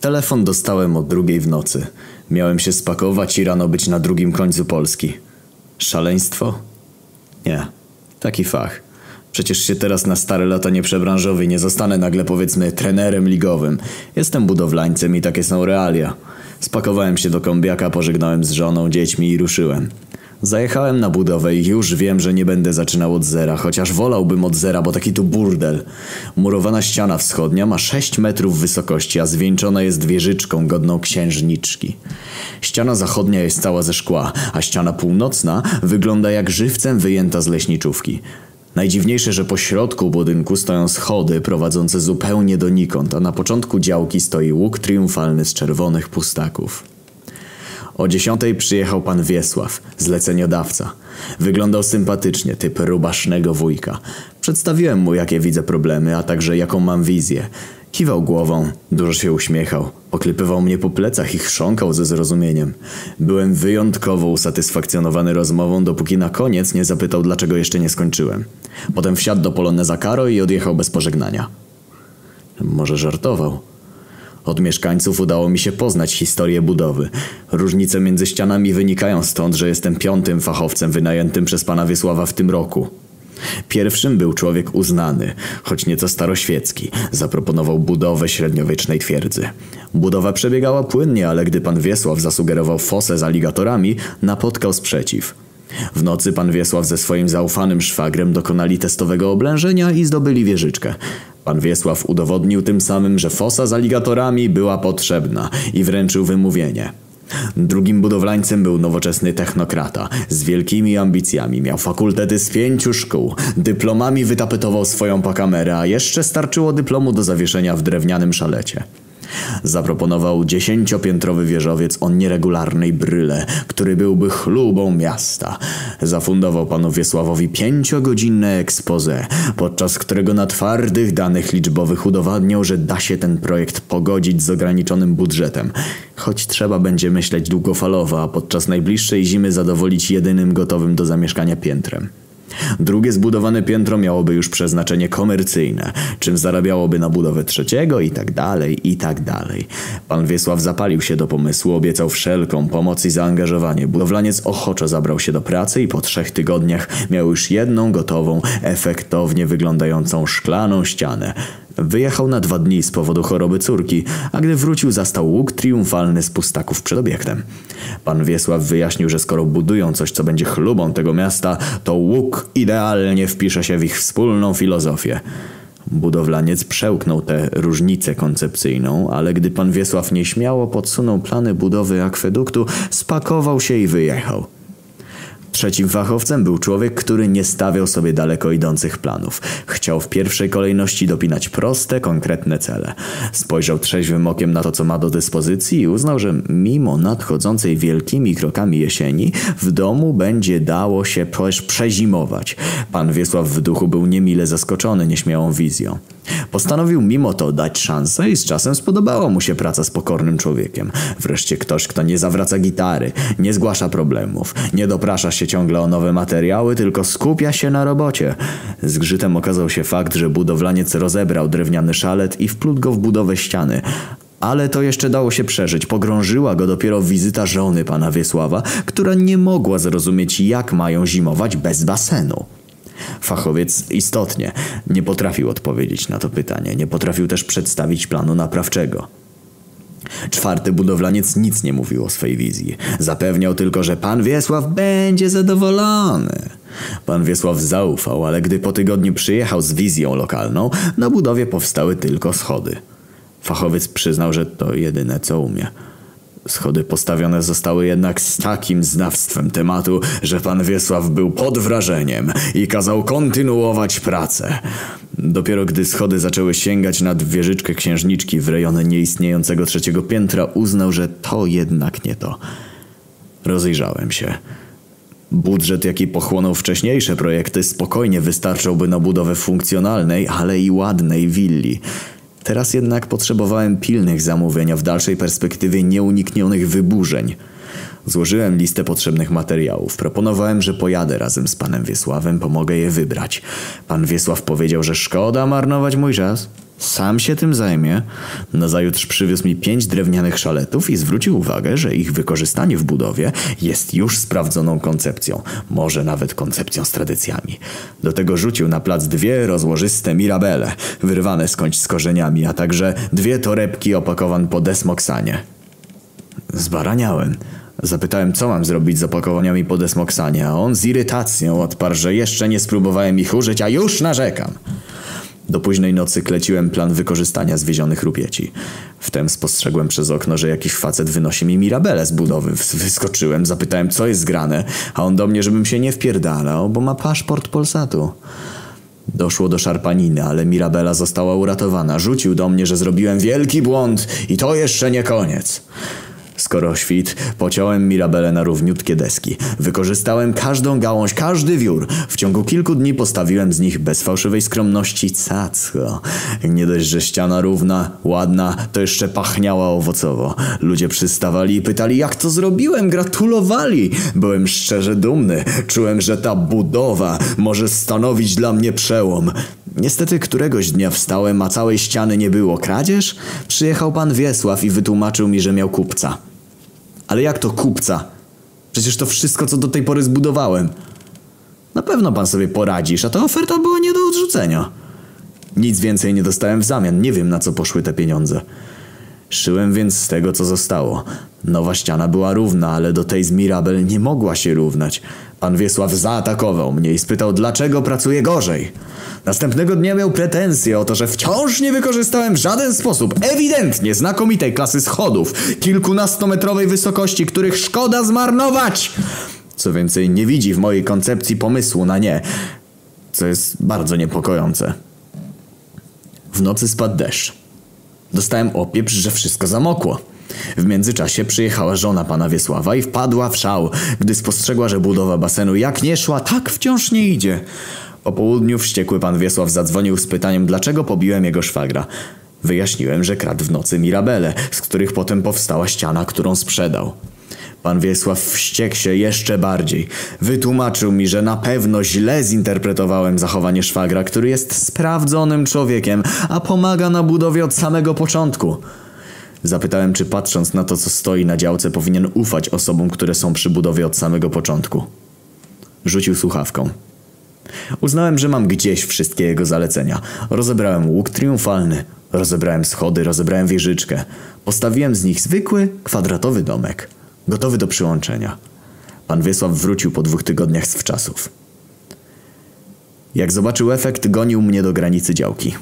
Telefon dostałem o drugiej w nocy. Miałem się spakować i rano być na drugim końcu Polski. Szaleństwo? Nie. Taki fach. Przecież się teraz na stare lata nie przebranżowi, nie zostanę nagle powiedzmy trenerem ligowym. Jestem budowlańcem i takie są realia. Spakowałem się do kombiaka, pożegnałem z żoną, dziećmi i ruszyłem. Zajechałem na budowę i już wiem, że nie będę zaczynał od zera, chociaż wolałbym od zera, bo taki tu burdel. Murowana ściana wschodnia ma 6 metrów wysokości, a zwieńczona jest wieżyczką godną księżniczki. Ściana zachodnia jest cała ze szkła, a ściana północna wygląda jak żywcem wyjęta z leśniczówki. Najdziwniejsze, że po środku budynku stoją schody prowadzące zupełnie donikąd, a na początku działki stoi łuk triumfalny z czerwonych pustaków. O dziesiątej przyjechał pan Wiesław, zleceniodawca. Wyglądał sympatycznie, typ rubasznego wujka. Przedstawiłem mu, jakie widzę problemy, a także jaką mam wizję. Kiwał głową, dużo się uśmiechał, oklepywał mnie po plecach i chrząkał ze zrozumieniem. Byłem wyjątkowo usatysfakcjonowany rozmową, dopóki na koniec nie zapytał, dlaczego jeszcze nie skończyłem. Potem wsiadł do Poloneza Caro i odjechał bez pożegnania. Może żartował. Od mieszkańców udało mi się poznać historię budowy. Różnice między ścianami wynikają stąd, że jestem piątym fachowcem wynajętym przez pana Wiesława w tym roku. Pierwszym był człowiek uznany, choć nieco staroświecki. Zaproponował budowę średniowiecznej twierdzy. Budowa przebiegała płynnie, ale gdy pan Wiesław zasugerował fosę z aligatorami, napotkał sprzeciw. W nocy pan Wiesław ze swoim zaufanym szwagrem dokonali testowego oblężenia i zdobyli wieżyczkę. Pan Wiesław udowodnił tym samym, że fosa z aligatorami była potrzebna i wręczył wymówienie. Drugim budowlańcem był nowoczesny technokrata z wielkimi ambicjami. Miał fakultety z pięciu szkół. Dyplomami wytapetował swoją pakamerę, a jeszcze starczyło dyplomu do zawieszenia w drewnianym szalecie. Zaproponował dziesięciopiętrowy wieżowiec o nieregularnej bryle, który byłby chlubą miasta. Zafundował panu Wiesławowi pięciogodzinne expose, podczas którego na twardych danych liczbowych udowadniał, że da się ten projekt pogodzić z ograniczonym budżetem. Choć trzeba będzie myśleć długofalowo, a podczas najbliższej zimy zadowolić jedynym gotowym do zamieszkania piętrem. Drugie zbudowane piętro miałoby już przeznaczenie komercyjne, czym zarabiałoby na budowę trzeciego i tak dalej, i tak dalej. Pan Wiesław zapalił się do pomysłu, obiecał wszelką pomoc i zaangażowanie. Budowlaniec ochoczo zabrał się do pracy i po trzech tygodniach miał już jedną gotową, efektownie wyglądającą szklaną ścianę. Wyjechał na dwa dni z powodu choroby córki, a gdy wrócił zastał łuk triumfalny z pustaków przed obiektem. Pan Wiesław wyjaśnił, że skoro budują coś, co będzie chlubą tego miasta, to łuk idealnie wpisze się w ich wspólną filozofię. Budowlaniec przełknął tę różnicę koncepcyjną, ale gdy pan Wiesław nieśmiało podsunął plany budowy akweduktu, spakował się i wyjechał. Trzecim fachowcem był człowiek, który nie stawiał sobie daleko idących planów. Chciał w pierwszej kolejności dopinać proste, konkretne cele. Spojrzał trzeźwym okiem na to, co ma do dyspozycji i uznał, że mimo nadchodzącej wielkimi krokami jesieni, w domu będzie dało się przezimować. Pan Wiesław w duchu był niemile zaskoczony nieśmiałą wizją. Postanowił mimo to dać szansę i z czasem spodobała mu się praca z pokornym człowiekiem. Wreszcie ktoś, kto nie zawraca gitary, nie zgłasza problemów, nie doprasza się ciągle o nowe materiały, tylko skupia się na robocie. Zgrzytem okazał się fakt, że budowlaniec rozebrał drewniany szalet i wplótł go w budowę ściany. Ale to jeszcze dało się przeżyć. Pogrążyła go dopiero wizyta żony pana Wiesława, która nie mogła zrozumieć, jak mają zimować bez basenu. Fachowiec istotnie nie potrafił odpowiedzieć na to pytanie, nie potrafił też przedstawić planu naprawczego. Czwarty budowlaniec nic nie mówił o swej wizji. Zapewniał tylko, że pan Wiesław będzie zadowolony. Pan Wiesław zaufał, ale gdy po tygodniu przyjechał z wizją lokalną, na budowie powstały tylko schody. Fachowiec przyznał, że to jedyne co umie. Schody postawione zostały jednak z takim znawstwem tematu, że pan Wiesław był pod wrażeniem i kazał kontynuować pracę. Dopiero gdy schody zaczęły sięgać nad wieżyczkę księżniczki w rejonie nieistniejącego trzeciego piętra, uznał, że to jednak nie to. Rozejrzałem się. Budżet, jaki pochłonął wcześniejsze projekty, spokojnie wystarczałby na budowę funkcjonalnej, ale i ładnej willi. Teraz jednak potrzebowałem pilnych zamówień, a w dalszej perspektywie nieuniknionych wyburzeń. Złożyłem listę potrzebnych materiałów. Proponowałem, że pojadę razem z panem Wiesławem, pomogę je wybrać. Pan Wiesław powiedział, że szkoda marnować mój czas. Sam się tym zajmie. Nazajutrz przywiózł mi pięć drewnianych szaletów i zwrócił uwagę, że ich wykorzystanie w budowie jest już sprawdzoną koncepcją, może nawet koncepcją z tradycjami. Do tego rzucił na plac dwie rozłożyste mirabele, wyrwane skądś z korzeniami, a także dwie torebki opakowane po desmoksanie. Zbaraniałem. Zapytałem, co mam zrobić z opakowaniami po desmoksanie, a on z irytacją odparł, że jeszcze nie spróbowałem ich użyć, a już narzekam. Do późnej nocy kleciłem plan wykorzystania zwiezionych rupieci. Wtem spostrzegłem przez okno, że jakiś facet wynosi mi mirabelę z budowy. Wyskoczyłem, zapytałem, co jest zgrane, a on do mnie, żebym się nie wpierdalał, bo ma paszport Polsatu. Doszło do szarpaniny, ale Mirabela została uratowana. Rzucił do mnie, że zrobiłem wielki błąd i to jeszcze nie koniec. Skoro świt, pociąłem Mirabelę na równiutkie deski. Wykorzystałem każdą gałąź, każdy wiór. W ciągu kilku dni postawiłem z nich bez fałszywej skromności cacko. Nie dość, że ściana równa, ładna, to jeszcze pachniała owocowo. Ludzie przystawali i pytali, jak to zrobiłem, gratulowali. Byłem szczerze dumny. Czułem, że ta budowa może stanowić dla mnie przełom. Niestety któregoś dnia wstałem, a całej ściany nie było. Kradzież? Przyjechał pan Wiesław i wytłumaczył mi, że miał kupca. Ale jak to kupca? Przecież to wszystko, co do tej pory zbudowałem. Na pewno pan sobie poradzisz, a ta oferta była nie do odrzucenia. Nic więcej nie dostałem w zamian, nie wiem na co poszły te pieniądze. Szyłem więc z tego, co zostało. Nowa ściana była równa, ale do tej z Mirabel nie mogła się równać. Pan Wiesław zaatakował mnie i spytał, dlaczego pracuję gorzej. Następnego dnia miał pretensje o to, że wciąż nie wykorzystałem w żaden sposób ewidentnie znakomitej klasy schodów, kilkunastometrowej wysokości, których szkoda zmarnować. Co więcej, nie widzi w mojej koncepcji pomysłu na nie, co jest bardzo niepokojące. W nocy spadł deszcz. Dostałem opieprz, że wszystko zamokło. W międzyczasie przyjechała żona pana Wiesława i wpadła w szał, gdy spostrzegła, że budowa basenu jak nie szła, tak wciąż nie idzie. Po południu wściekły pan Wiesław zadzwonił z pytaniem, dlaczego pobiłem jego szwagra. Wyjaśniłem, że kradł w nocy mirabele, z których potem powstała ściana, którą sprzedał. Pan Wiesław wściekł się jeszcze bardziej. Wytłumaczył mi, że na pewno źle zinterpretowałem zachowanie szwagra, który jest sprawdzonym człowiekiem, a pomaga na budowie od samego początku. Zapytałem, czy patrząc na to, co stoi na działce, powinien ufać osobom, które są przy budowie od samego początku. Rzucił słuchawką. Uznałem, że mam gdzieś wszystkie jego zalecenia. Rozebrałem łuk triumfalny, rozebrałem schody, rozebrałem wieżyczkę. Postawiłem z nich zwykły, kwadratowy domek, gotowy do przyłączenia. Pan Wiesław wrócił po dwóch tygodniach z wczasów. Jak zobaczył efekt, gonił mnie do granicy działki.